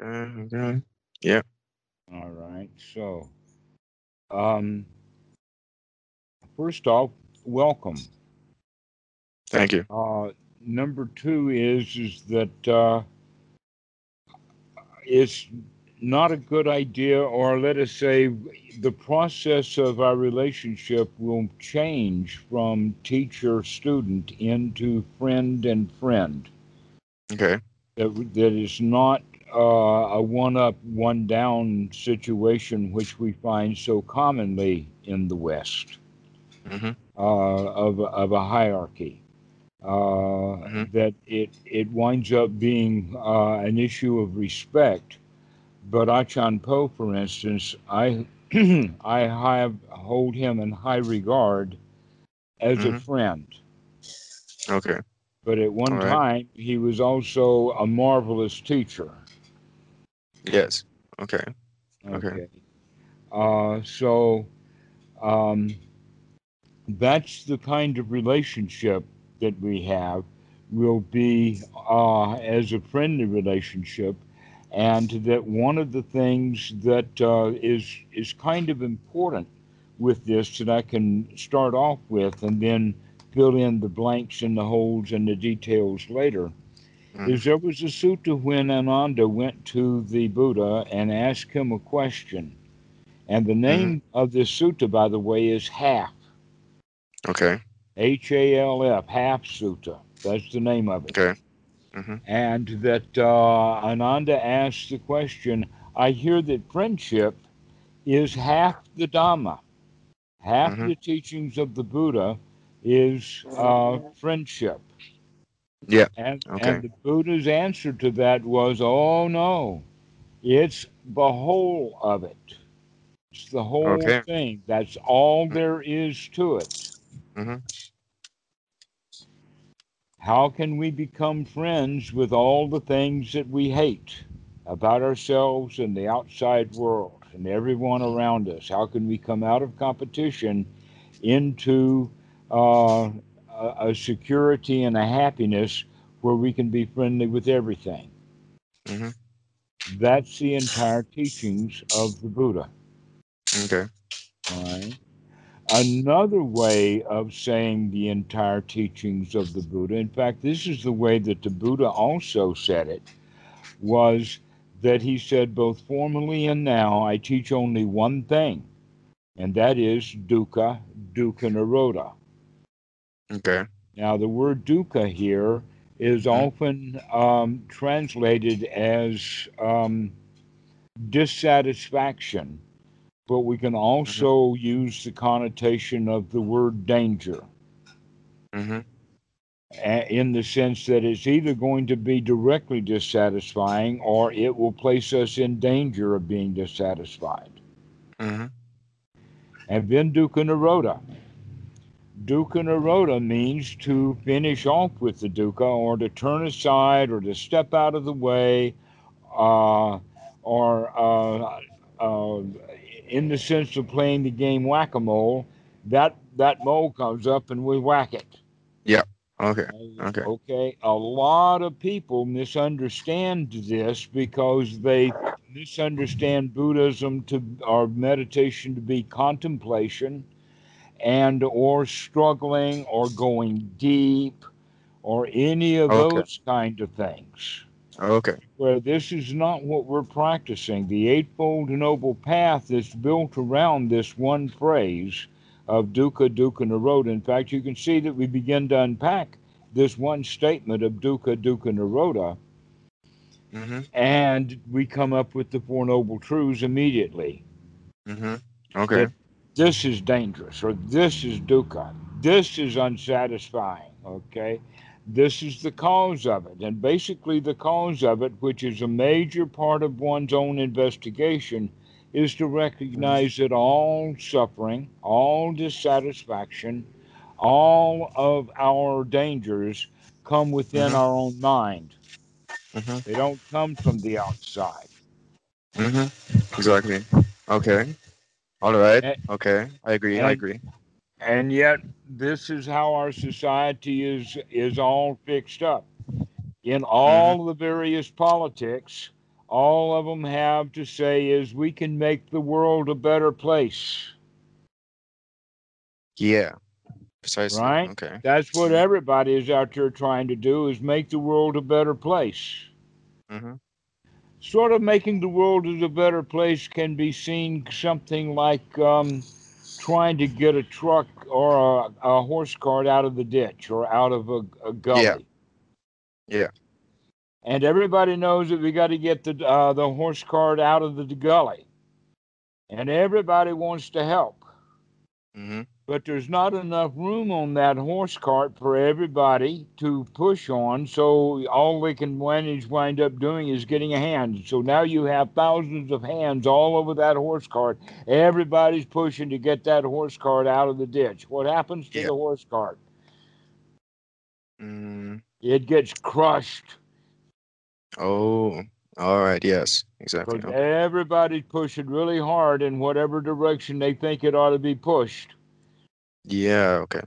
Okay. Okay. Yeah. All right. So, um, first off, welcome. Thank you. Uh, number two is is that uh, it's not a good idea, or let us say, the process of our relationship will change from teacher student into friend and friend. Okay. That that is not uh, a one up, one down situation, which we find so commonly in the West Mm-hmm. uh, of, of a hierarchy. Uh, Mhm. That it, it winds up being uh, an issue of respect. But Achan Po, for instance, I, I have hold him in high regard as a Mhm. friend. Okay. But at one right. time, he was also a marvelous teacher. Yes. Okay. Okay. Uh, so um, that's the kind of relationship that we have. Will be uh, as a friendly relationship, and that one of the things that uh, is is kind of important with this that I can start off with, and then fill in the blanks and the holes and the details later. Is there was a sutta when Ananda went to the Buddha and asked him a question. And the name of this sutta, by the way, is Half. Okay. H A L F, Half Sutta. That's the name of it. Okay. Mm-hmm. And that uh, Ananda asked the question I hear that friendship is half the Dhamma, half Mhm. the teachings of the Buddha is uh, friendship. Yeah. And, Okay. and the Buddha's answer to that was, oh no, it's the whole of it. It's the whole Okay. thing. That's all there is to it. Mhm. How can we become friends with all the things that we hate about ourselves and the outside world and everyone around us? How can we come out of competition into uh, a, a security and a happiness where we can be friendly with everything? Mhm. That's the entire teachings of the Buddha. Okay. All right. Another way of saying the entire teachings of the Buddha, in fact, this is the way that the Buddha also said it, was that he said, both formally and now, I teach only one thing, and that is dukkha, dukkha nirodha. Okay. Now, the word dukkha here is often um, translated as um, dissatisfaction, but we can also use the connotation of the word danger Mm-hmm. a- in the sense that it's either going to be directly dissatisfying or it will place us in danger of being dissatisfied. Mm-hmm. And then dukkha nirodha. Dukkha nirodha means to finish off with the dukkha or to turn aside or to step out of the way uh, or uh, uh, in the sense of playing the game whack-a-mole, that, that mole comes up and we whack it. Yeah. Okay. Okay. Okay. A lot of people misunderstand this because they misunderstand Buddhism to or meditation to be contemplation and or struggling or going deep or any of Okay. those kind of things. Okay. Where this is not what we're practicing. The Eightfold Noble Path is built around this one phrase of dukkha, dukkha, nirodha. In fact, you can see that we begin to unpack this one statement of dukkha, dukkha, nirodha, Mm-hmm. and we come up with the Four Noble Truths immediately. Mm-hmm. Okay. This is dangerous, or this is dukkha. This is unsatisfying, okay? This is the cause of it. And basically, the cause of it, which is a major part of one's own investigation, is to recognize that all suffering, all dissatisfaction, all of our dangers come within Mhm. our own mind. Mm-hmm. They don't come from the outside. Mm-hmm. Exactly. Okay. All right. Eh, Okay. I agree. I agree. And yet, this is how our society is is all fixed up. In all the various politics, all of them have to say is we can make the world a better place. Yeah. Precisely. Right? Okay. That's what everybody is out there trying to do is make the world a better place. Mhm. Sort of making the world a better place can be seen something like um, trying to get a truck or a, a horse cart out of the ditch or out of a, a gully. Yeah. yeah. And everybody knows that we got to get the uh, the horse cart out of the gully, and everybody wants to help Mhm. But there's not enough room on that horse cart for everybody to push on. So all they can manage wind up doing is getting a hand. So now you have thousands of hands all over that horse cart. Everybody's pushing to get that horse cart out of the ditch. What happens to Yeah. the horse cart? Mm. It gets crushed Oh. All right. Yes. Exactly. Okay. everybody's pushing really hard in whatever direction they think it ought to be pushed. Yeah. Okay.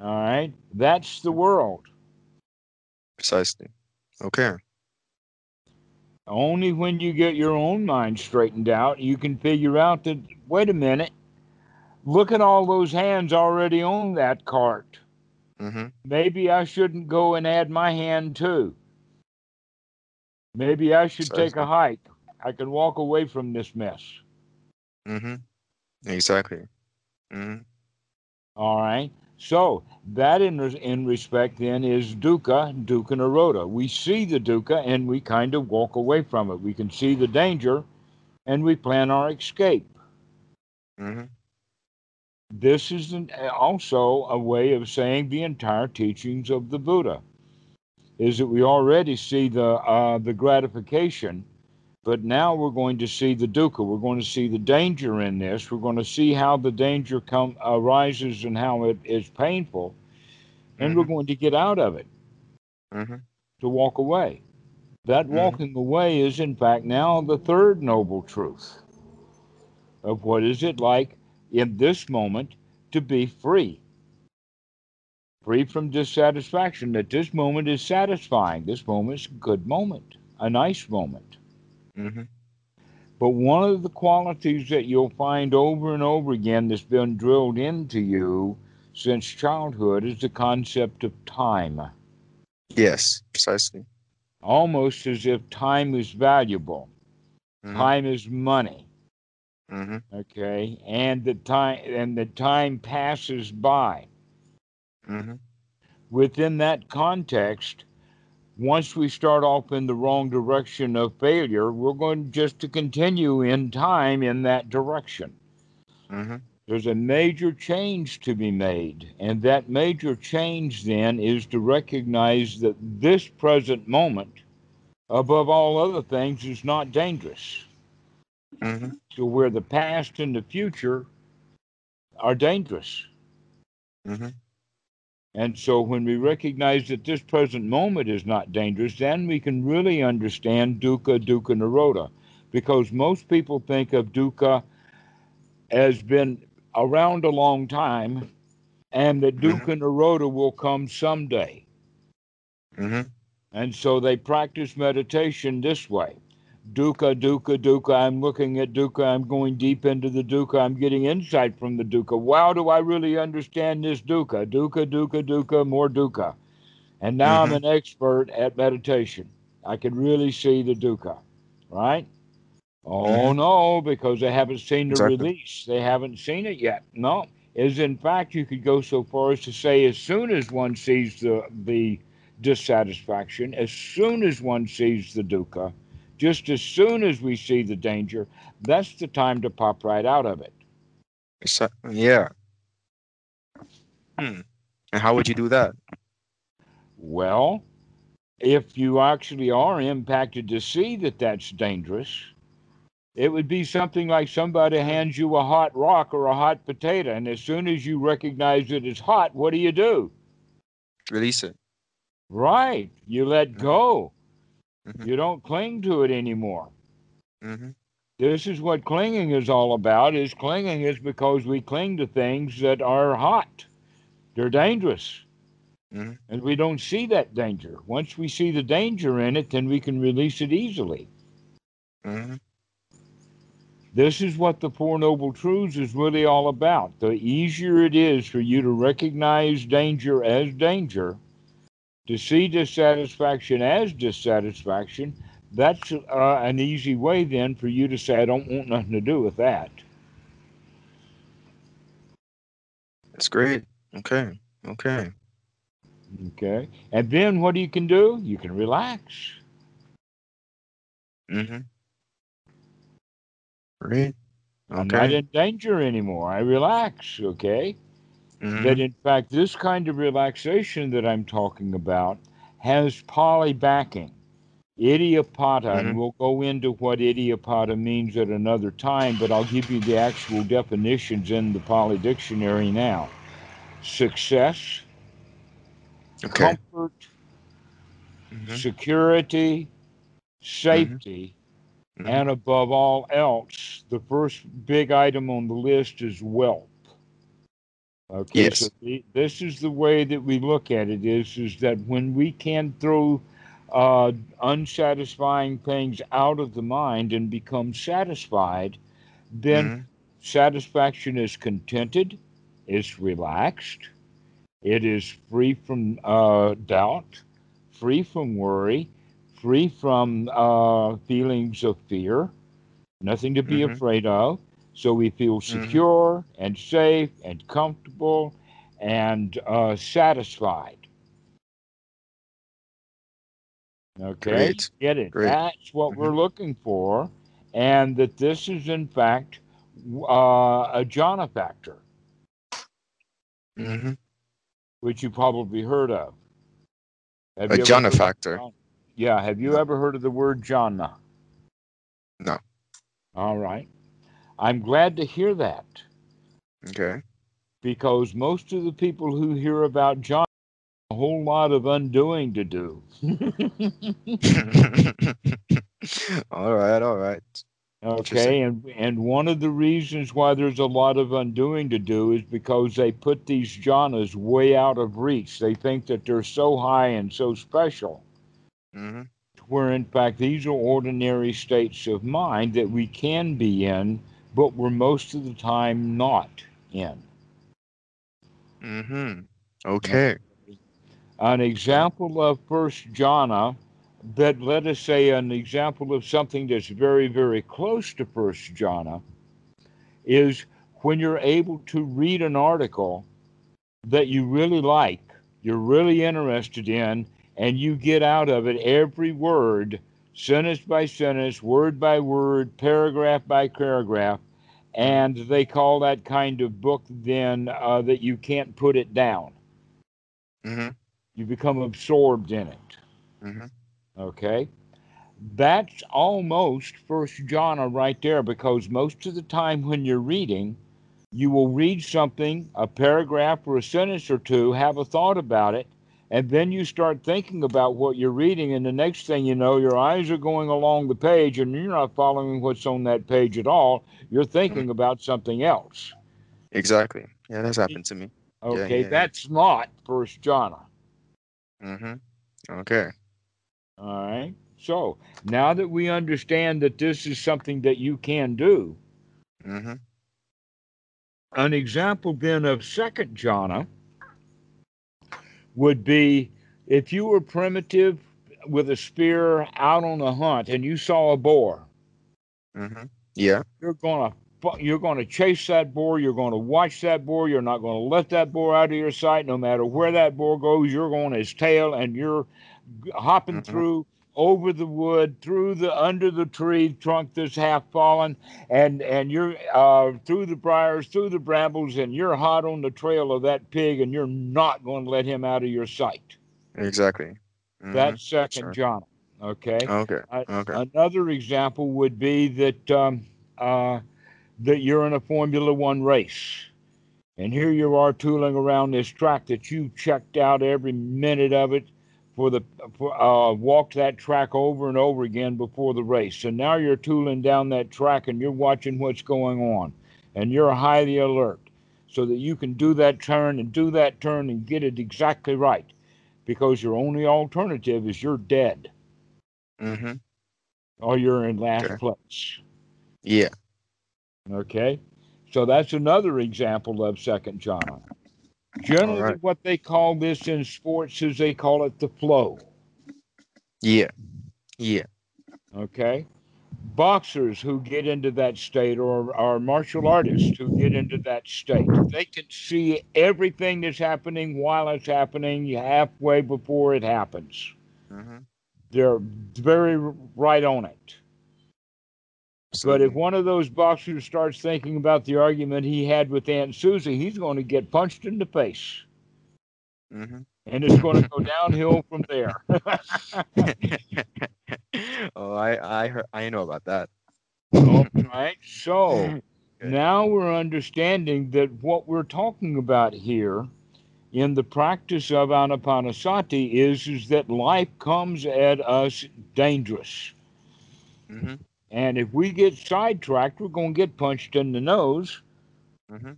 All right, that's the world. Precisely. Okay. Only when you get your own mind straightened out, you can figure out that, wait a minute, look at all those hands already on that cart. Mm-hmm. Maybe I shouldn't go and add my hand too. Maybe I should take a hike. I can walk away from this mess. Mm-hmm. Exactly. Mm-hmm. All right. So that in in respect then is dukkha, dukkha nirodha. We see the dukkha and we kind of walk away from it. We can see the danger and we plan our escape. Mm-hmm. This is an, also a way of saying the entire teachings of the Buddha. Is that we already see the uh, the gratification, but now we're going to see the dukkha. We're going to see the danger in this. We're going to see how the danger come arises and how it is painful, and we're going to get out of it Mm-hmm. to walk away. That Mhm. walking away is, in fact, now the third noble truth of what is it like in this moment to be free. Free from dissatisfaction, that this moment is satisfying. This moment is a good moment, a nice moment. Mm-hmm. But one of the qualities that you'll find over and over again that's been drilled into you since childhood is the concept of time. Yes. Precisely. almost as if time is valuable. Mhm. Time is money, Mm-hmm. okay? And the time and the time passes by. Mm-hmm. Within that context, once we start off in the wrong direction of failure, we're going just to continue in time in that direction. Mm-hmm. There's a major change to be made, and that major change then is to recognize that this present moment, above all other things, is not dangerous. Mm-hmm. So, where the past and the future are dangerous. Mm-hmm. And so, when we recognize that this present moment is not dangerous, then we can really understand dukkha, dukkha nirodha. Because most people think of dukkha as been around a long time and that Mhm. dukkha nirodha will come someday. Mm-hmm. And so they practice meditation this way. Dukkha, dukkha, dukkha. I'm looking at dukkha. I'm going deep into the dukkha. I'm getting insight from the dukkha. Wow, do I really understand this dukkha? Dukkha, dukkha, dukkha, more dukkha. And now I'm an expert at meditation. I can really see the dukkha, right? Oh Mhm. no, because they haven't seen the Exactly. release. They haven't seen it yet. No, is in fact you could go so far as to say as soon as one sees the the dissatisfaction, as soon as one sees the dukkha, just as soon as we see the danger, that's the time to pop right out of it. Yeah. Hmm. And how would you do that? Well, if you actually are impacted to see that that's dangerous, it would be something like somebody hands you a hot rock or a hot potato, and as soon as you recognize that it's hot, what do you do? Release it. Right, you let go. Mhm. You don't cling to it anymore. Mm-hmm. This is what clinging is all about. Is clinging is because we cling to things that are hot. They're dangerous. Mhm. And we don't see that danger. Once we see the danger in it, then we can release it easily. hmm This is what the Four Noble Truths is really all about. The easier it is for you to recognize danger as danger, to see dissatisfaction as dissatisfaction, that's uh, an easy way then for you to say, I don't want nothing to do with that. That's great. Okay. Okay. Okay. And then what you can do? You can relax. Mm hmm Great. I'm not in danger anymore. I relax. Okay. Hmm That in fact, this kind of relaxation that I'm talking about has Pali backing. Idiopata, Mhm. and we'll go into what idiopata means at another time, but I'll give you the actual definitions in the Pali Dictionary now. Success, Okay. comfort, hmm security, safety, Mhm. and above all else, the first big item on the list is wealth. Okay, Yes. so the, this is the way that we look at it is is that when we can throw uh, unsatisfying things out of the mind and become satisfied, then Mhm. satisfaction is contented, it's relaxed, it is free from uh, doubt, free from worry, free from uh, feelings of fear, nothing to be Mhm. afraid of. So we feel secure and safe and comfortable and uh, satisfied. Okay, Great. get it? Great. That's what we're looking for, and that this is in fact uh, a jhana factor, hmm which you probably heard of. Have A jhana factor. jhana? Yeah. Have you No. ever heard of the word jhana? No. All right. I'm glad to hear that Okay. because most of the people who hear about jhana have a whole lot of undoing to do. all right. All right. Okay, and and one of the reasons why there's a lot of undoing to do is because they put these jhanas way out of reach. They think that they're so high and so special, hmm where in fact these are ordinary states of mind that we can be in, but we're most of the time not in. Mm-hmm. Okay. An example of first jhana that let us say an example of something that's very, very close to first jhana is when you're able to read an article that you really like, you're really interested in, and you get out of it every word, sentence by sentence, word by word, paragraph by paragraph, and they call that kind of book then uh, that you can't put it down. hmm You become absorbed in it. hmm Okay. That's almost first jhana right there because most of the time when you're reading, you will read something, a paragraph or a sentence or two, have a thought about it, and then you start thinking about what you're reading, and the next thing you know, your eyes are going along the page and you're not following what's on that page at all. You're thinking about something else. Exactly. Yeah, that's happened to me. Okay, yeah. that's not first jhana. hmm Okay. All right. So now that we understand that this is something that you can do, mm-hmm. an example then of second jhana would be if you were primitive with a spear out on a hunt and you saw a boar, hmm Yeah. you're gonna you're gonna chase that boar. You're gonna watch that boar. You're not gonna let that boar out of your sight. No matter where that boar goes, you're going his tail and you're hopping Mhm. through over the wood, through the under the tree trunk that's half fallen, and and you're uh, through the briars, through the brambles, and you're hot on the trail of that pig, and you're not going to let him out of your sight. Exactly. Mhm. That's second sure. jhana. Okay. Okay. I- Okay. Another example would be that um, uh, that you're in a Formula One race, and here you are tooling around this track that you checked out every minute of it for the for, uh, walked that track over and over again before the race. And now you're tooling down that track and you're watching what's going on, and you're highly alert so that you can do that turn and do that turn and get it exactly right, because your only alternative is you're dead. hmm or you're in last Okay. place. Yeah. Okay, so that's another example of second jhana. Generally, Alright. what they call this in sports is they call it the flow. Yeah. Yeah. Okay, boxers who get into that state, or, or martial artists who get into that state, they can see everything that's happening while it's happening, halfway before it happens. Mm-hmm. They're very right on it. But if one of those boxers starts thinking about the argument he had with Aunt Susie, he's going to get punched in the face. hmm And it's going to go downhill from there. oh, I I heard, I know about that. All right. So now we're understanding that what we're talking about here in the practice of Anapanasati is, is that life comes at us dangerous. hmm And if we get sidetracked, we're going to get punched in the nose. hmm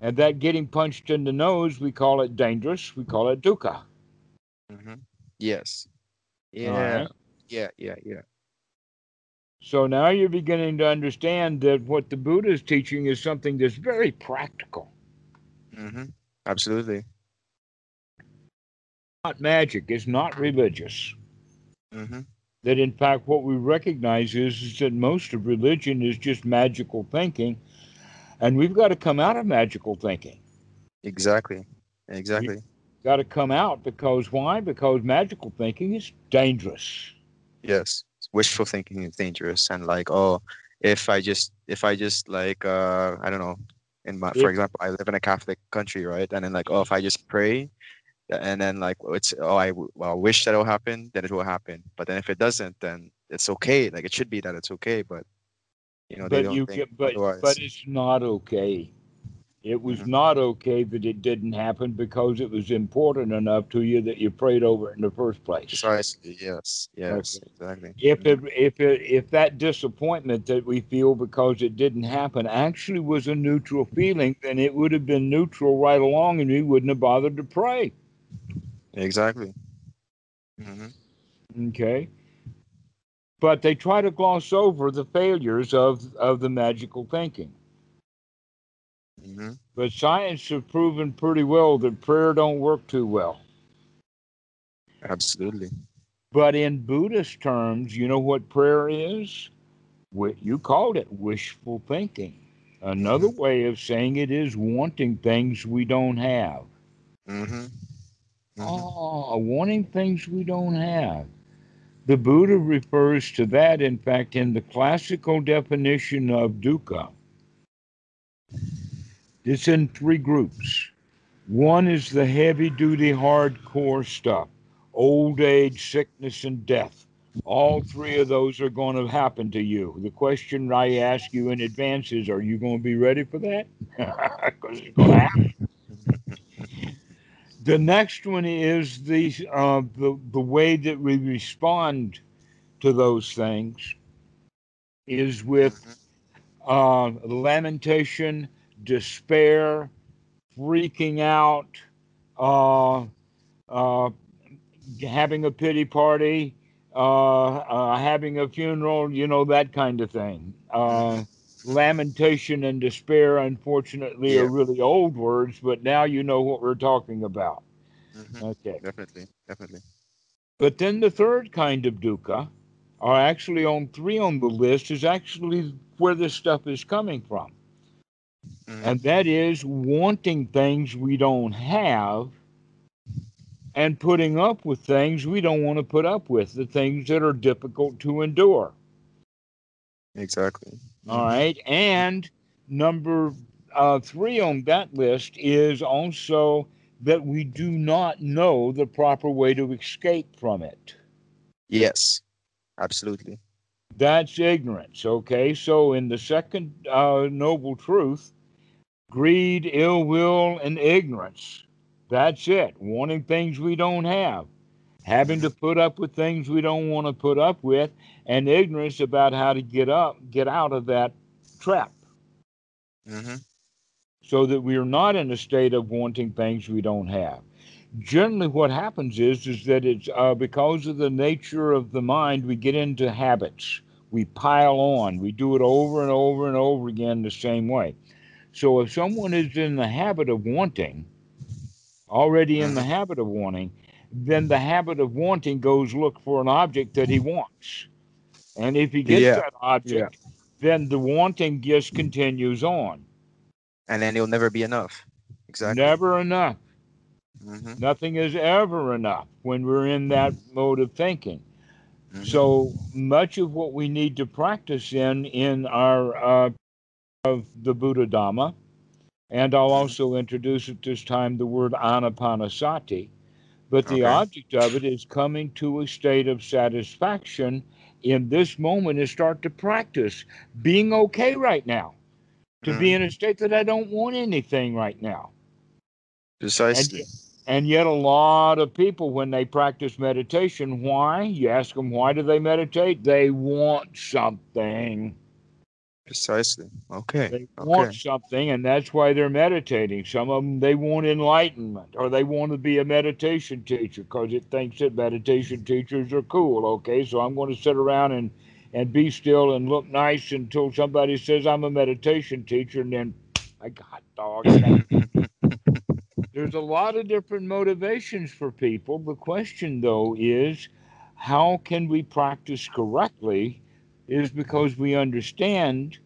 And that getting punched in the nose, we call it dangerous. We call it dukkha. hmm Yes. Yeah. right. Yeah. Yeah. Yeah. So now you're beginning to understand that what the Buddha is teaching is something that's very practical, hmm Absolutely. not magic. It's not religious. hmm That in fact, what we recognize is, is that most of religion is just magical thinking, and we've got to come out of magical thinking. Exactly. Exactly. Got to come out because why? Because magical thinking is dangerous. Yes. Wishful thinking is dangerous, and like, oh, if I just, if I just like, uh, I don't know, in my, for If- example, I live in a Catholic country, right? And then like, oh, if I just pray, and then like, it's, oh, I, well, wish that it'll happen, then it will happen. But then if it doesn't, then it's okay. Like it should be that it's okay, but you know, they but don't you think get, but otherwise. but it's not okay. It was Mhm. not okay that it didn't happen because it was important enough to you that you prayed over it in the first place. Precisely. Yes. Yes. Exactly. If Mhm. it, if it, if that disappointment that we feel because it didn't happen actually was a neutral feeling, then it would have been neutral right along, and we wouldn't have bothered to pray. Exactly. hmm Okay. But they try to gloss over the failures of, of the magical thinking. hmm But science has proven pretty well that prayer don't work too well. Absolutely. But in Buddhist terms, you know what prayer is? What You called it wishful thinking. Another way of saying it is wanting things we don't have. Hmm Oh, wanting things we don't have. The Buddha refers to that, in fact, in the classical definition of dukkha. It's in three groups. One is the heavy duty, hardcore stuff old age, sickness, and death. All three of those are going to happen to you. The question I ask you in advance is Are you going to be ready for that? Because it's going to happen. The next one is the, uh, the the way that we respond to those things is with uh, lamentation, despair, freaking out, uh, uh, having a pity party, uh, uh, having a funeral, you know, that kind of thing. Lamentation and despair, unfortunately, are really old words, but now you know what we're talking about. hmm Okay. Definitely. Definitely. But then the third kind of dukkha, are actually on three on the list, is actually where this stuff is coming from. Mhm. And that is wanting things we don't have and putting up with things we don't want to put up with, the things that are difficult to endure. Exactly. All right. And number uh, three on that list is also that we do not know the proper way to escape from it. Yes. Absolutely. That's ignorance. Okay. So, in the second uh, noble truth, greed, ill will, and ignorance. That's it. Wanting things we don't have, having to put up with things we don't want to put up with, and ignorance about how to get up, get out of that trap. hmm so that we are not in a state of wanting things we don't have. Generally, what happens is is that it's uh, because of the nature of the mind, we get into habits. We pile on. We do it over and over and over again the same way. So if someone is in the habit of wanting, already in the Mhm. habit of wanting, then the habit of wanting goes look for an object that he wants. And if he gets Yeah. that object, then the wanting just continues on. And then it'll never be enough. Exactly. Never enough. hmm Nothing is ever enough when we're in that mode of thinking. Mhm. So much of what we need to practice in in our uh, of the Buddha Dhamma, and I'll Mhm. also introduce at this time the word anapanasati. But the Okay. object of it is coming to a state of satisfaction in this moment and start to practice being okay right now. To be in mm. a state that I don't want anything right now. Precisely. And yet, a lot of people, when they practice meditation, why? You ask them, why do they meditate? They want something. Precisely. Okay. They Okay. want something, and that's why they're meditating. Some of them, they want enlightenment, or they want to be a meditation teacher because it thinks that meditation teachers are cool. Okay, so I'm going to sit around and, and be still and look nice until somebody says I'm a meditation teacher, and then I got dog. There's a lot of different motivations for people. The question, though, is how can we practice correctly? Is because we understand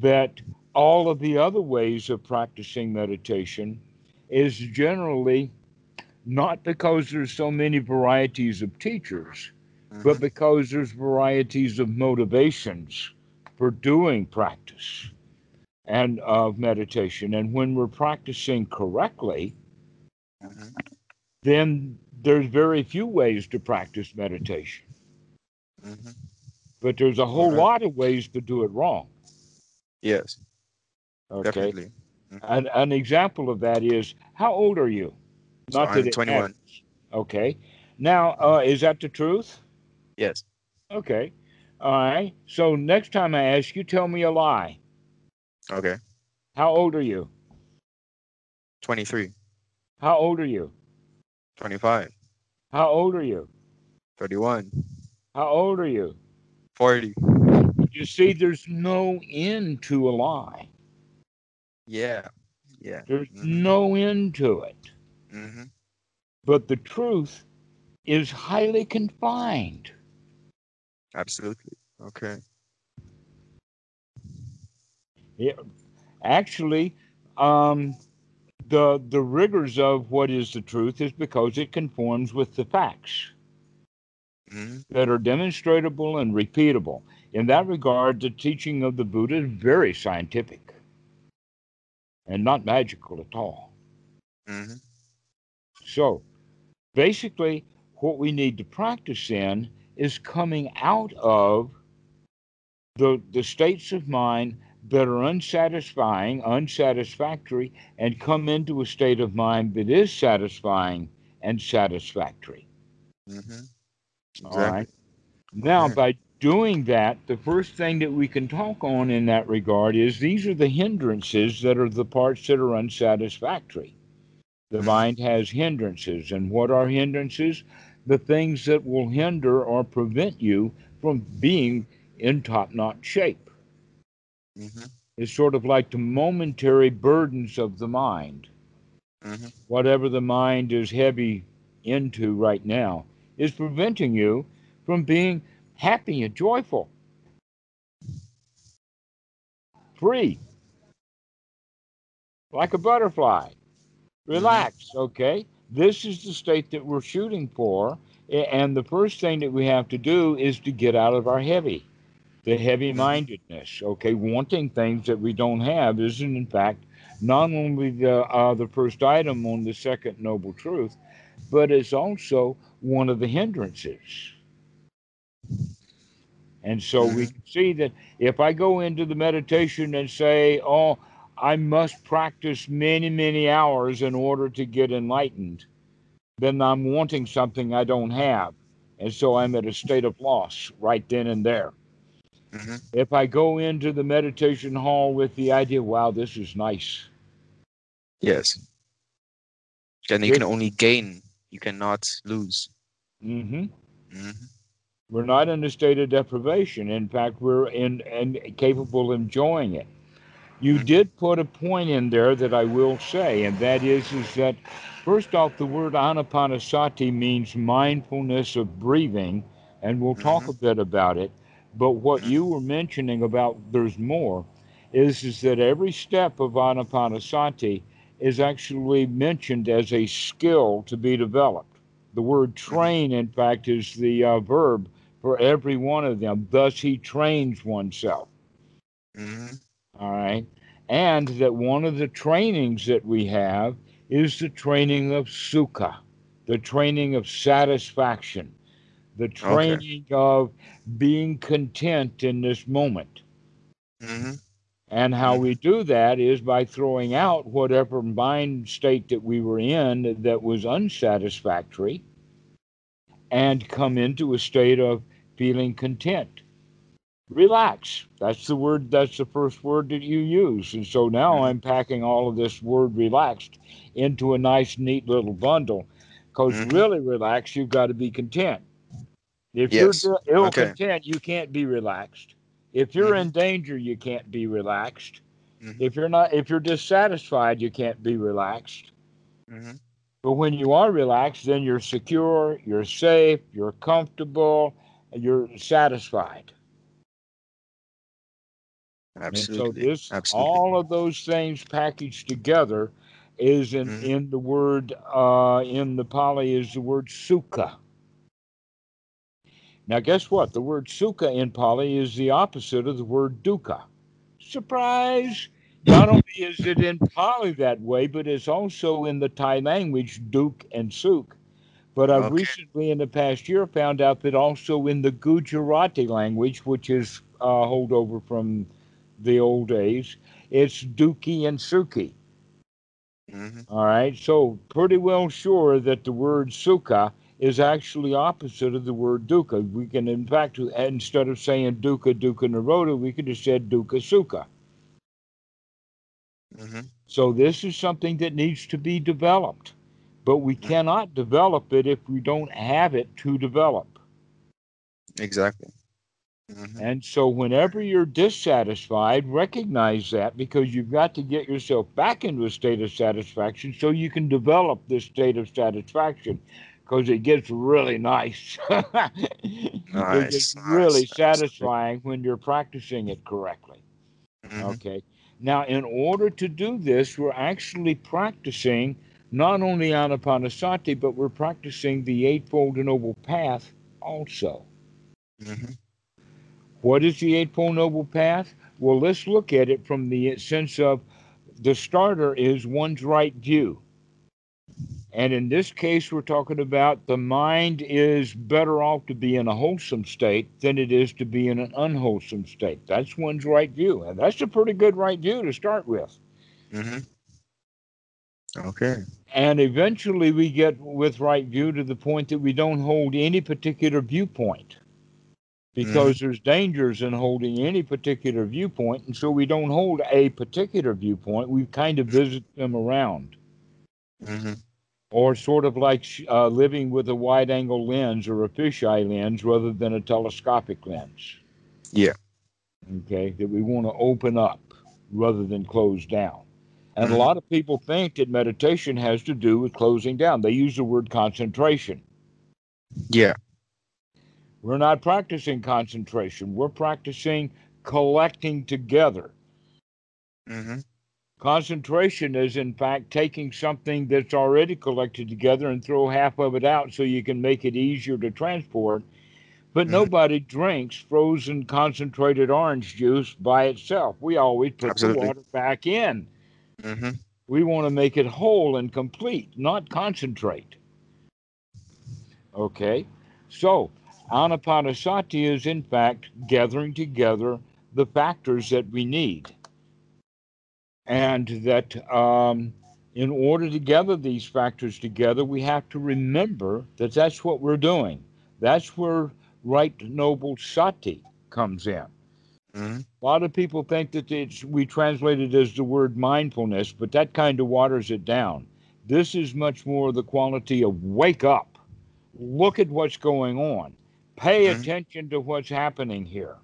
that all of the other ways of practicing meditation is generally not because there's so many varieties of teachers, but Mhm. because there's varieties of motivations for doing practice and of meditation. And when we're practicing correctly, Mhm. then there's very few ways to practice meditation. Mhm. But there's a whole Alright. lot of ways to do it wrong. Yes. Okay. Definitely. An, an example of that is how old are you? So Not that I'm 21. matters. Okay. Now, uh, is that the truth? Yes. Okay. All right. So next time I ask you, tell me a lie. Okay. How old are you? 23. How old are you? 25. How old are you? 31. How old are you? 40. You see, there's no end to a lie. Yeah. Yeah. There's Mhm. no end to it. hmm But the truth is highly confined. Absolutely. Okay. Yeah, Actually, um, the the rigors of what is the truth is because it conforms with the facts hmm that are demonstrable and repeatable. In that regard, the teaching of the Buddha is very scientific and not magical at all. hmm So, basically, what we need to practice in is coming out of the, the states of mind that are unsatisfying, unsatisfactory, and come into a state of mind that is satisfying and satisfactory. Hmm All Exactly. right. Now, by doing that, the first thing that we can talk on in that regard is these are the hindrances that are the parts that are unsatisfactory. The Mhm. mind has hindrances. And what are hindrances? The things that will hinder or prevent you from being in top notch shape. hmm It's sort of like the momentary burdens of the mind. hmm Whatever the mind is heavy into right now is preventing you from being happy and joyful, free, like a butterfly. Relax, okay? This is the state that we're shooting for. And the first thing that we have to do is to get out of our heavy, the heavy mindedness, okay? Wanting things that we don't have isn't, in fact, not only the, uh, the first item on the second noble truth, but it's also one of the hindrances. And so we can see that if I go into the meditation and say, oh, I must practice many, many hours in order to get enlightened, then I'm wanting something I don't have. And so I'm at a state of loss right then and there. hmm If I go into the meditation hall with the idea, wow, this is nice. Yes. Then you can only gain. You cannot lose. hmm hmm We're not in a state of deprivation. In fact, we're in and capable of enjoying it. You Mhm. did put a point in there that I will say, and that is, is that first off, the word anapanasati means mindfulness of breathing, and we'll talk Mhm. a bit about it. But what Mhm. you were mentioning about there's more is, is that every step of anapanasati is actually mentioned as a skill to be developed. The word train, in fact, is the uh, verb for every one of them. Thus, he trains oneself. hmm All right. And that one of the trainings that we have is the training of sukha, the training of satisfaction, the training of being content in this moment. hmm And how we do that is by throwing out whatever mind state that we were in that was unsatisfactory and come into a state of feeling content. Relax. That's the word, that's the first word that you use. And so now. I'm packing all of this word relaxed into a nice, neat little bundle. Because Mhm. really relaxed, you've got to be content. If Yes. you're ill Okay. content, you can't be relaxed. If you're Mhm. in danger, you can't be relaxed. Mhm. If you're not, if you're dissatisfied, you can't be relaxed. hmm But when you are relaxed, then you're secure, you're safe, you're comfortable, and you're satisfied. And so this, Absolutely. all of those things packaged together, is in Mhm. in the word uh, in the Pali is the word sukha. Now, guess what? The word sukha in Pali is the opposite of the word dukkha. Surprise! Not only is it in Pali that way, but it's also in the Thai language, duk and suk. But I've Okay. recently, in the past year, found out that also in the Gujarati language, which is uh, holdover from the old days, it's duki and suki. hmm All right, so pretty well sure that the word sukha is actually opposite of the word dukkha. We can, in fact, instead of saying dukkha, dukkha nirodha, we could have said dukkha sukha. hmm So this is something that needs to be developed, but we Mhm. cannot develop it if we don't have it to develop. Exactly. hmm And so, whenever you're dissatisfied, recognize that because you've got to get yourself back into a state of satisfaction so you can develop this state of satisfaction because it gets really nice. it Nice. gets Nice. really Absolutely. satisfying when you're practicing it correctly. hmm Okay. Now, in order to do this, we're actually practicing not only Anapanasati, but we're practicing the Eightfold Noble Path also. hmm What is the Eightfold Noble Path? Well, let's look at it from the sense of the starter is one's right view. And in this case, we're talking about the mind is better off to be in a wholesome state than it is to be in an unwholesome state. That's one's right view. And that's a pretty good right view to start with. Mm-hmm. Okay. And eventually we get with right view to the point that we don't hold any particular viewpoint because there's dangers in holding any particular viewpoint. And so we don't hold a particular viewpoint. We kind of visit them around. hmm Or sort of like uh, living with a wide angle lens or a fisheye lens rather than a telescopic lens. Yeah. Okay, that we want to open up rather than close down. And a lot of people think that meditation has to do with closing down. They use the word concentration. Yeah. We're not practicing concentration, we're practicing collecting together. hmm Concentration is, in fact, taking something that's already collected together and throw half of it out so you can make it easier to transport. But Mhm. nobody drinks frozen concentrated orange juice by itself. We always put Absolutely. the water back in. hmm We want to make it whole and complete, not concentrate. Okay? So, Anapanasati is, in fact, gathering together the factors that we need. And that um, in order to gather these factors together, we have to remember that that's what we're doing. That's where right noble sati comes in. hmm A lot of people think that it's, we translate it as the word mindfulness, but that kind of waters it down. This is much more the quality of wake up, look at what's going on, pay Mhm. attention to what's happening here.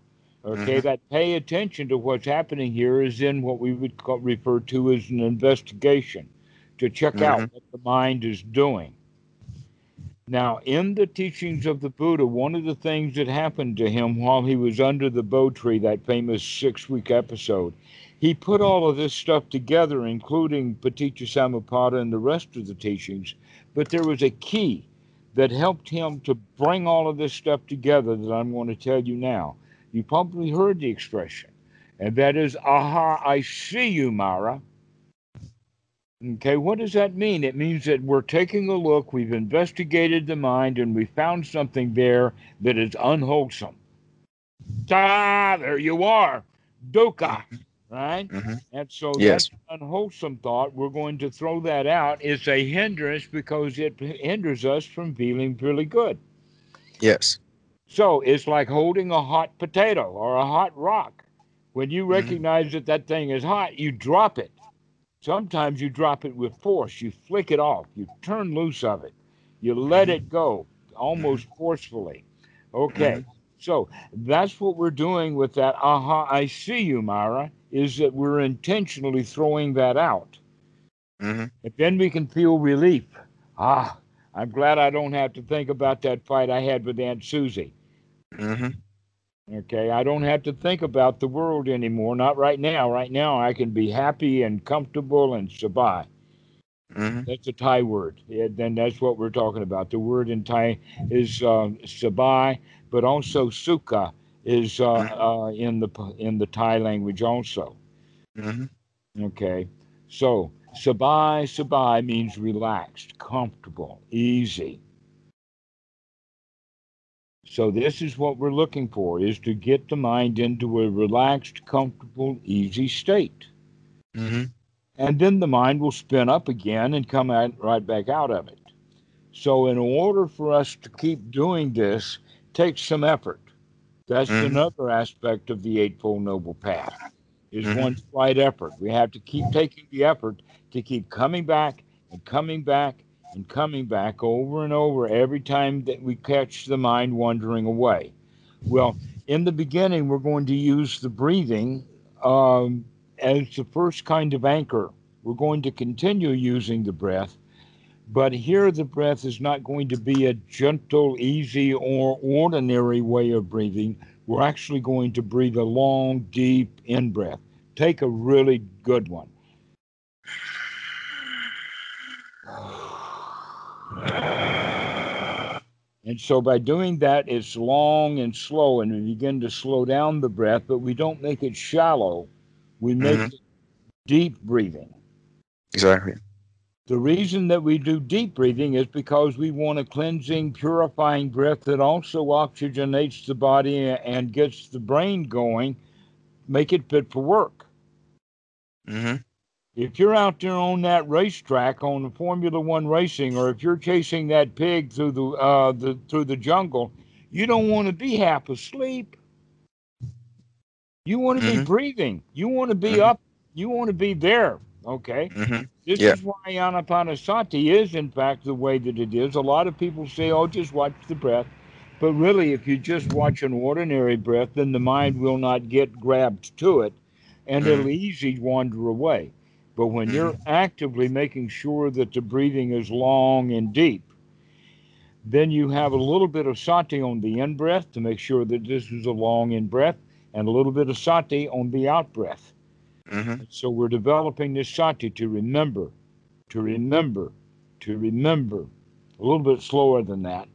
Okay, Mhm. that pay attention to what's happening here is in what we would call, refer to as an investigation to check out Mhm. what the mind is doing. Now, in the teachings of the Buddha, one of the things that happened to him while he was under the Bo tree, that famous six week episode, he put all of this stuff together, including Paticca Samuppada and the rest of the teachings. But there was a key that helped him to bring all of this stuff together that I'm going to tell you now. You probably heard the expression, and that is, Aha, I see you, Mara. Okay, what does that mean? It means that we're taking a look, we've investigated the mind, and we found something there that is unwholesome. Ah, there you are. Dukkha, right? Mhm. And so Yes. that's unwholesome thought. We're going to throw that out. It's a hindrance because it hinders us from feeling really good. Yes. So it's like holding a hot potato or a hot rock. When you Mhm. recognize that that thing is hot, you drop it. Sometimes you drop it with force. You flick it off. You turn loose of it. You let it go almost forcefully. Okay. So that's what we're doing with that aha, I see you, Mara, is that we're intentionally throwing that out. Mhm. And then we can feel relief. Ah, I'm glad I don't have to think about that fight I had with Aunt Susie. Mhm. Okay, I don't have to think about the world anymore. Not right now. Right now, I can be happy and comfortable and sabai. Mhm. That's a Thai word. Yeah, then that's what we're talking about. The word in Thai is uh, sabai, but also sukha is uh, uh, in the in the Thai language also. Mhm. Okay, so sabai sabai means relaxed, comfortable, easy. So this is what we're looking for: is to get the mind into a relaxed, comfortable, easy state. Mhm. and then the mind will spin up again and come out right back out of it. So, in order for us to keep doing this, takes some effort. That's Mhm. another aspect of the Eightfold Noble Path. Is Mhm. one's right effort. We have to keep taking the effort to keep coming back and coming back and coming back over and over every time that we catch the mind wandering away. Well, in the beginning, we're going to use the breathing um, as the first kind of anchor. We're going to continue using the breath, but here the breath is not going to be a gentle, easy, or ordinary way of breathing. We're actually going to breathe a long, deep in breath. Take a really good one. And so by doing that, it's long and slow, and we begin to slow down the breath, but we don't make it shallow. We make Mhm. deep breathing. Exactly. The reason that we do deep breathing is because we want a cleansing, purifying breath that also oxygenates the body and gets the brain going, make it fit for work. Mhm. If you're out there on that racetrack on the Formula One racing, or if you're chasing that pig through the, uh, the through the jungle, you don't want to be half asleep. You want to be Mhm. breathing. You want to be Mhm. up. You want to be there. Okay. Mhm. This Yeah. is why Anapanasati is, in fact, the way that it is. A lot of people say, oh, just watch the breath. But really, if you just watch an ordinary breath, then the mind will not get grabbed to it and it'll easily wander away. But when you're actively making sure that the breathing is long and deep, then you have a little bit of sati on the in breath to make sure that this is a long in breath and a little bit of sati on the out breath. Mhm. So we're developing this sati to remember, to remember, to remember. A little bit slower than that.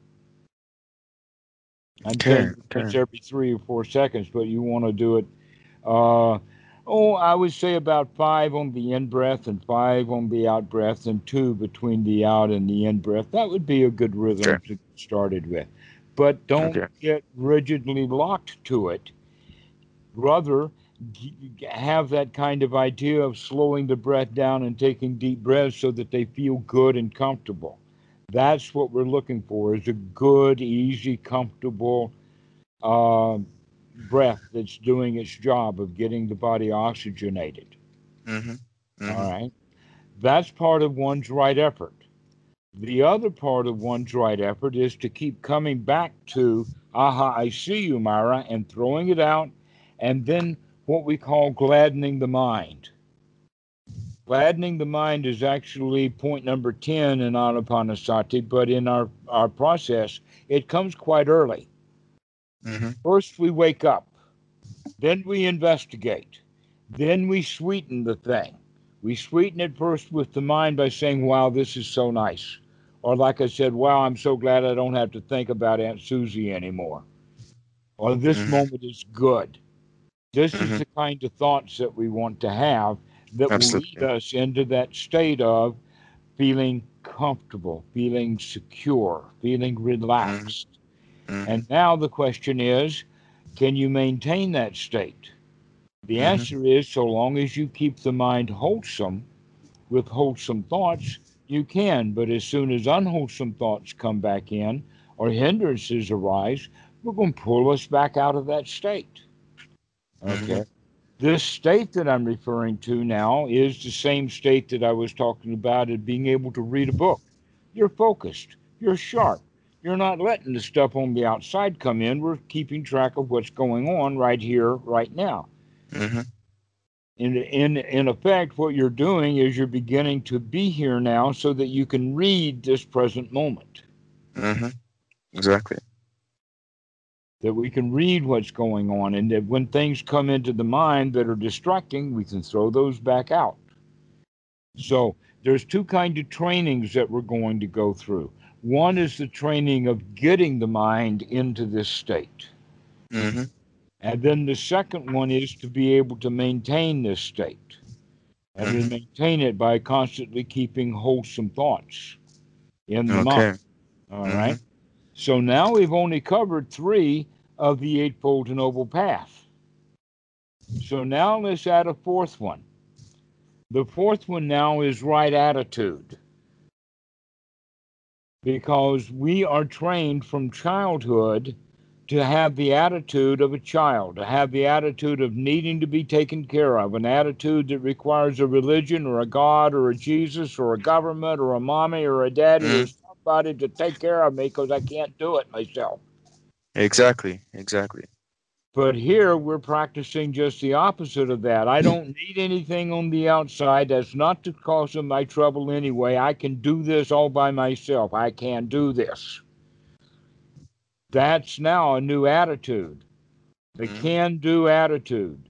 I'm Okay, it's every three or four seconds, but you want to do it. Uh, oh, I would say about five on the in breath and five on the out breath, and two between the out and the in breath. That would be a good rhythm Sure. to get started with. But don't Okay. get rigidly locked to it. Rather, have that kind of idea of slowing the breath down and taking deep breaths so that they feel good and comfortable. That's what we're looking for is a good, easy, comfortable uh, breath that's doing its job of getting the body oxygenated. Mhm. Mhm. All right. That's part of one's right effort. The other part of one's right effort is to keep coming back to aha, I see you, Mara, and throwing it out, and then what we call gladdening the mind. Gladdening the mind is actually point number 10 in Anapanasati, but in our, our process, it comes quite early. Mm-hmm. First, we wake up, then we investigate, then we sweeten the thing. We sweeten it first with the mind by saying, Wow, this is so nice. Or, like I said, Wow, I'm so glad I don't have to think about Aunt Susie anymore. Or, this Mhm. moment is good. This is Mhm. the kind of thoughts that we want to have that will lead us into that state of feeling comfortable, feeling secure, feeling relaxed. Mhm. And now the question is can you maintain that state? The Mhm. answer is so long as you keep the mind wholesome with wholesome thoughts, you can. But as soon as unwholesome thoughts come back in or hindrances arise, we're going to pull us back out of that state. Okay. This state that I'm referring to now is the same state that I was talking about of being able to read a book. You're focused, you're sharp, you're not letting the stuff on the outside come in. We're keeping track of what's going on right here, right now. Mhm. In, in, in effect, what you're doing is you're beginning to be here now so that you can read this present moment, Mhm. Exactly. that we can read what's going on, and that when things come into the mind that are distracting, we can throw those back out. So there's two kind of trainings that we're going to go through. One is the training of getting the mind into this state. Mhm. And then the second one is to be able to maintain this state. And to Mhm. maintain it by constantly keeping wholesome thoughts in the Okay. mind. All right. Mhm. So now we've only covered three of the Eightfold Noble Path. So now let's add a fourth one. The fourth one now is right attitude. Because we are trained from childhood to have the attitude of a child, to have the attitude of needing to be taken care of, an attitude that requires a religion or a God or a Jesus or a government or a mommy or a daddy or mm-hmm. somebody to take care of me because I can't do it myself. Exactly. Exactly. But here we're practicing just the opposite of that. I don't need anything on the outside. That's not to cause of my trouble anyway. I can do this all by myself. I can do this. That's now a new attitude. The Mhm. can do attitude.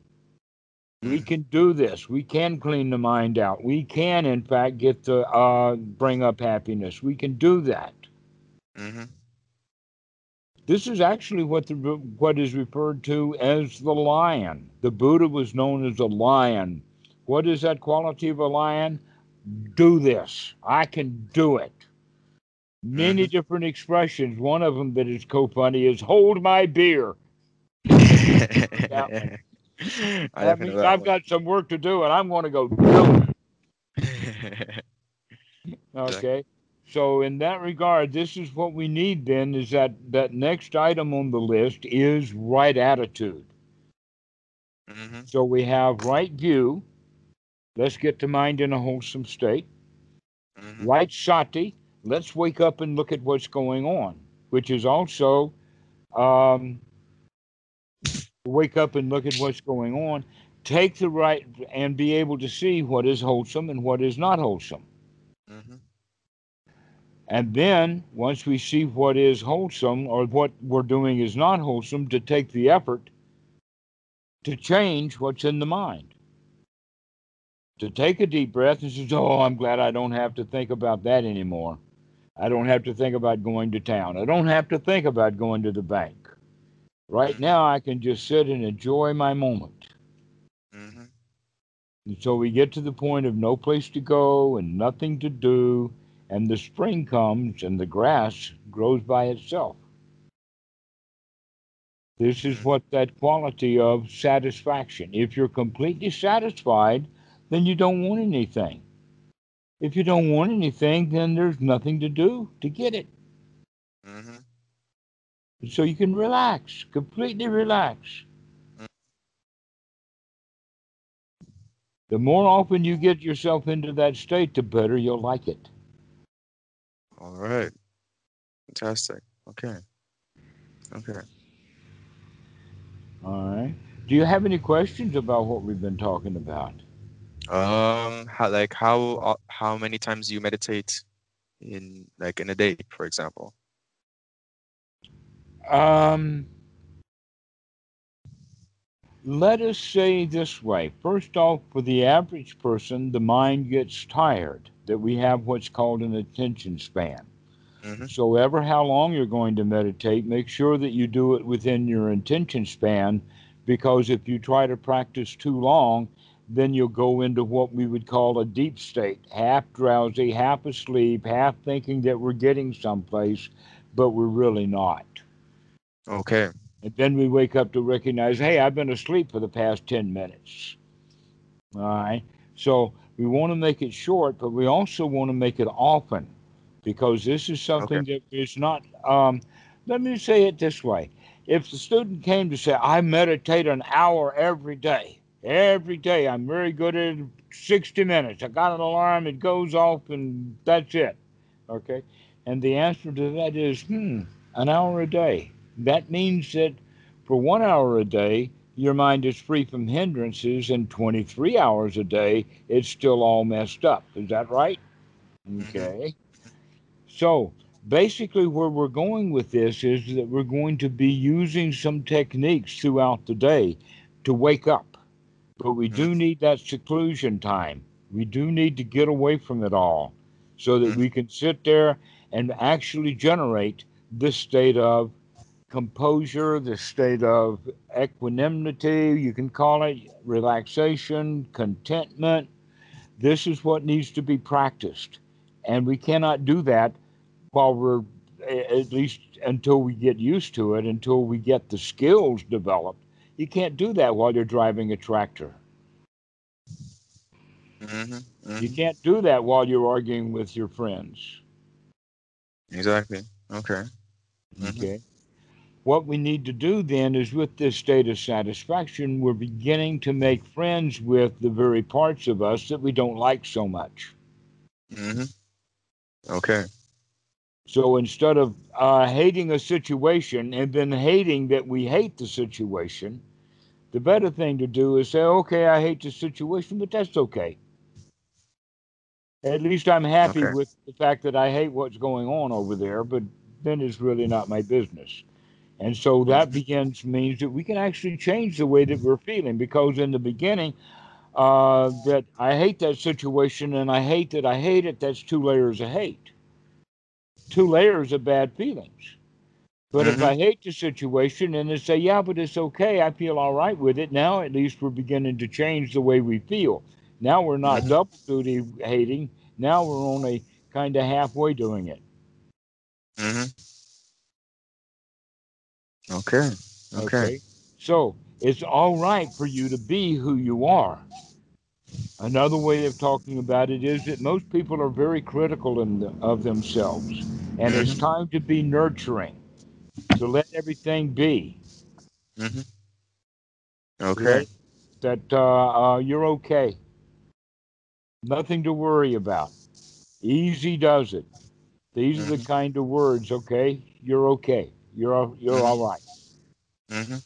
We Mhm. can do this. We can clean the mind out. We can, in fact, get the uh, bring up happiness. We can do that. Mhm. This is actually what the what is referred to as the lion. The Buddha was known as a lion. What is that quality of a lion? Do this. I can do it. Many Mhm. different expressions. One of them that is co funny is hold my beer. that, that means that I've one. got some work to do and I'm going to go do it. Okay. So in that regard, this is what we need then is that that next item on the list is right attitude. Mhm. So we have right view. Let's get the mind in a wholesome state. Mhm. Right sati. Let's wake up and look at what's going on, which is also um, wake up and look at what's going on. Take the right and be able to see what is wholesome and what is not wholesome. Mhm. And then, once we see what is wholesome or what we're doing is not wholesome, to take the effort to change what's in the mind. To take a deep breath and say, Oh, I'm glad I don't have to think about that anymore. I don't have to think about going to town. I don't have to think about going to the bank. Right now, I can just sit and enjoy my moment. Mhm. And so we get to the point of no place to go and nothing to do, and the spring comes and the grass grows by itself. This is what that quality of satisfaction. If you're completely satisfied, then you don't want anything. If you don't want anything, then there's nothing to do to get it. Mhm. So you can relax, completely relax. The more often you get yourself into that state, the better you'll like it. All right. Fantastic. Okay. Okay. All right. Do you have any questions about what we've been talking about? Um, how like how uh, how many times do you meditate in like in a day, for example? Um, let us say this way. First off, for the average person, the mind gets tired, that we have what's called an attention span. Mm-hmm. So, ever how long you're going to meditate, make sure that you do it within your attention span because if you try to practice too long, then you'll go into what we would call a deep state, half drowsy, half asleep, half thinking that we're getting someplace, but we're really not. Okay. And then we wake up to recognize, hey, I've been asleep for the past 10 minutes. All right. So we want to make it short, but we also want to make it often because this is something that is not, um, let me say it this way. If the student came to say, I meditate an hour every day, every day, I'm very good at 60 minutes. I got an alarm, it goes off, and that's it. Okay. And the answer to that is, hmm, an hour a day. That means that for one hour a day, your mind is free from hindrances, and 23 hours a day, it's still all messed up. Is that right? Mm-hmm. Okay. So basically, where we're going with this is that we're going to be using some techniques throughout the day to wake up. But we do mm-hmm. need that seclusion time. We do need to get away from it all so that mm-hmm. we can sit there and actually generate this state of composure, the state of equanimity, you can call it relaxation, contentment. This is what needs to be practiced. And we cannot do that while we're, at least until we get used to it, until we get the skills developed. You can't do that while you're driving a tractor. Mm-hmm. You can't do that while you're arguing with your friends. Exactly. Okay. Mhm. Okay. What we need to do then is with this state of satisfaction, we're beginning to make friends with the very parts of us that we don't like so much. Mm-hmm. Okay. So instead of uh, hating a situation and then hating that we hate the situation, the better thing to do is say, okay, I hate the situation, but that's okay. At least I'm happy Okay. with the fact that I hate what's going on over there, but then it's really not my business. And so that begins means that we can actually change the way that we're feeling because in the beginning, uh, that I hate that situation and I hate that I hate it, that's two layers of hate. Two layers of bad feelings. But if Mhm. I hate the situation and they say, yeah, but it's okay, I feel all right with it, now at least we're beginning to change the way we feel. Now we're not Mhm. double duty hating, now we're only kind of halfway doing it. Mm-hmm. Okay. Okay. So it's all right for you to be who you are. Another way of talking about it is that most people are very critical in the, of themselves, and it's Mhm. time to be nurturing, to let everything be. Mm-hmm. Okay. That uh, uh, you're okay. Nothing to worry about. Easy does it. These are the Mhm. kind of words. Okay, you're okay. You're all- you're all right. Mm-hmm.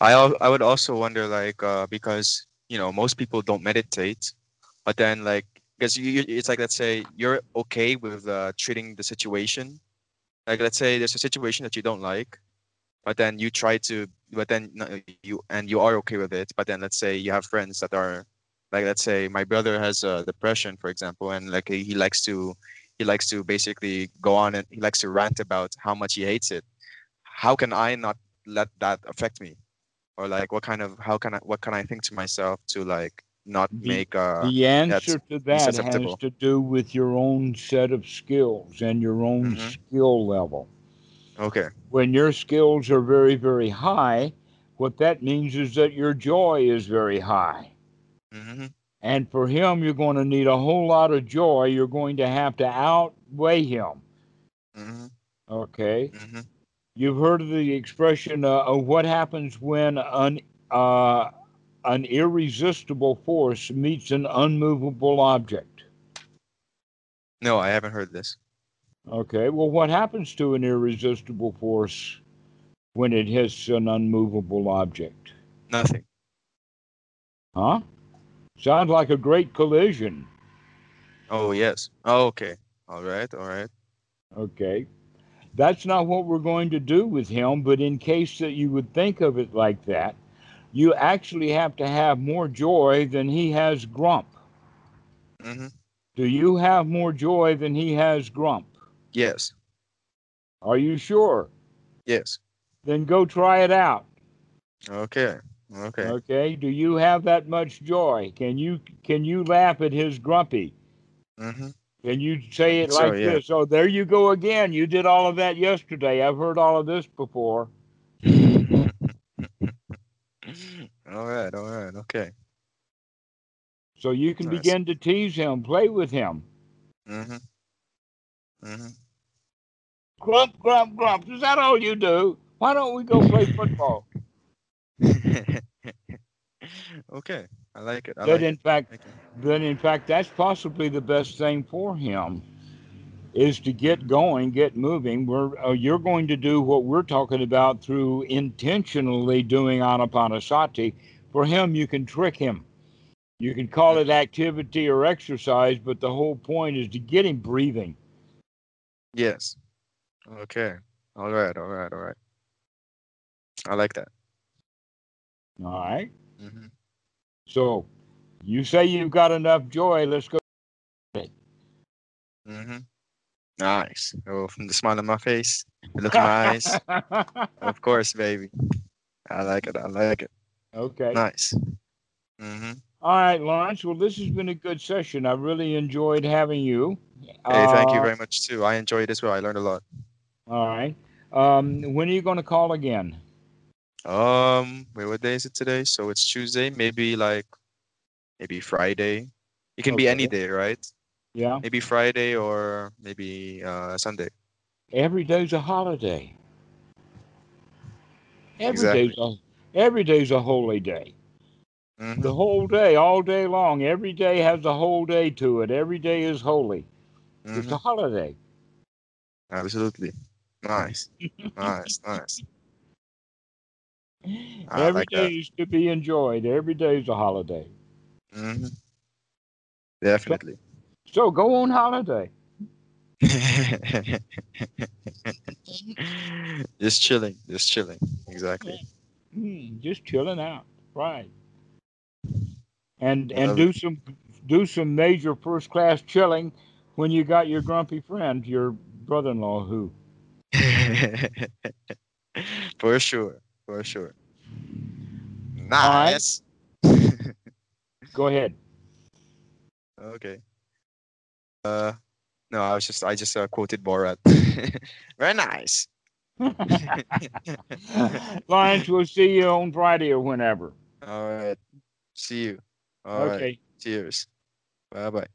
I I would also wonder like uh because you know most people don't meditate, but then like because you, it's like let's say you're okay with uh, treating the situation, like let's say there's a situation that you don't like, but then you try to but then you and you are okay with it, but then let's say you have friends that are like let's say my brother has uh, depression for example, and like he likes to he likes to basically go on and he likes to rant about how much he hates it. How can I not let that affect me? or like what kind of how can I what can I think to myself to like not The- make uh The answer to that has to do with your own set of skills and your own Mhm. skill level. okay When your skills are very, very high, what that means is that your joy is very high. hmm And for him, you're going to need a whole lot of joy. You're going to have to outweigh him. hmm Okay. hmm You've heard of the expression uh, of what happens when an uh, an irresistible force meets an unmovable object. no I haven't heard this Okay. Well, what happens to an irresistible force when it hits an unmovable object? Nothing. Huh? Sounds like a great collision. Oh yes. Oh okay. All right. All right. Okay. That's not what we're going to do with him, but in case that you would think of it like that, you actually have to have more joy than he has grump. hmm Do you have more joy than he has grump? Yes. Are you sure? Yes. Then go try it out. Okay. Okay. Okay. Do you have that much joy? Can you can you laugh at his grumpy? hmm Can you say it So, like yeah. this? Oh, there you go again. You did all of that yesterday. I've heard all of this before. all right. All right. Okay. So you can Nice. begin to tease him, play with him. hmm hmm Grump, grump, grump. Is that all you do? Why don't we go play football? okay. I like it. I that like in it. fact, Okay. that in fact, that's possibly the best thing for him, is to get going, get moving. We're uh, you're going to do what we're talking about through intentionally doing anapanasati. For him, you can trick him. You can call it activity or exercise, but the whole point is to get him breathing. Yes. Okay. All right. All right. All right. I like that. All right. hmm So you say you've got enough joy. Let's go. hmm Nice. Oh, from the smile on my face, the look in my eyes. Of course, baby. I like it. I like it. okay. Nice. hmm All right, Lawrence. Well, this has been a good session. I really enjoyed having you. Hey, thank you Uh, very much too. I enjoyed it as well. I learned a lot. All right. Um, when are you going to call again? Um, wait, what day is it today? So it's Tuesday. Maybe like, maybe Friday. It can be any day, right? Yeah. Maybe Friday or maybe uh Sunday. Every day's a holiday. Every Exactly. day's a every day's a holy day. hmm The whole day, all day long. Every day has a whole day to it. Every day is holy. It's hmm a holiday. Absolutely. Nice. nice. Nice. I Every like day is to be enjoyed. Every day is a holiday. hmm Definitely. So go on holiday. just chilling. Just chilling. Exactly. Hmm, just chilling out, right? And and do some do some major first class chilling when you got your grumpy friend, your brother-in-law, who for sure. For sure. right. Nice. go ahead. Okay. Uh, no, I was just I just uh, quoted Borat. Very nice. Lions, we'll see you on Friday or whenever. All right. See you. All right. okay. Cheers. Bye bye.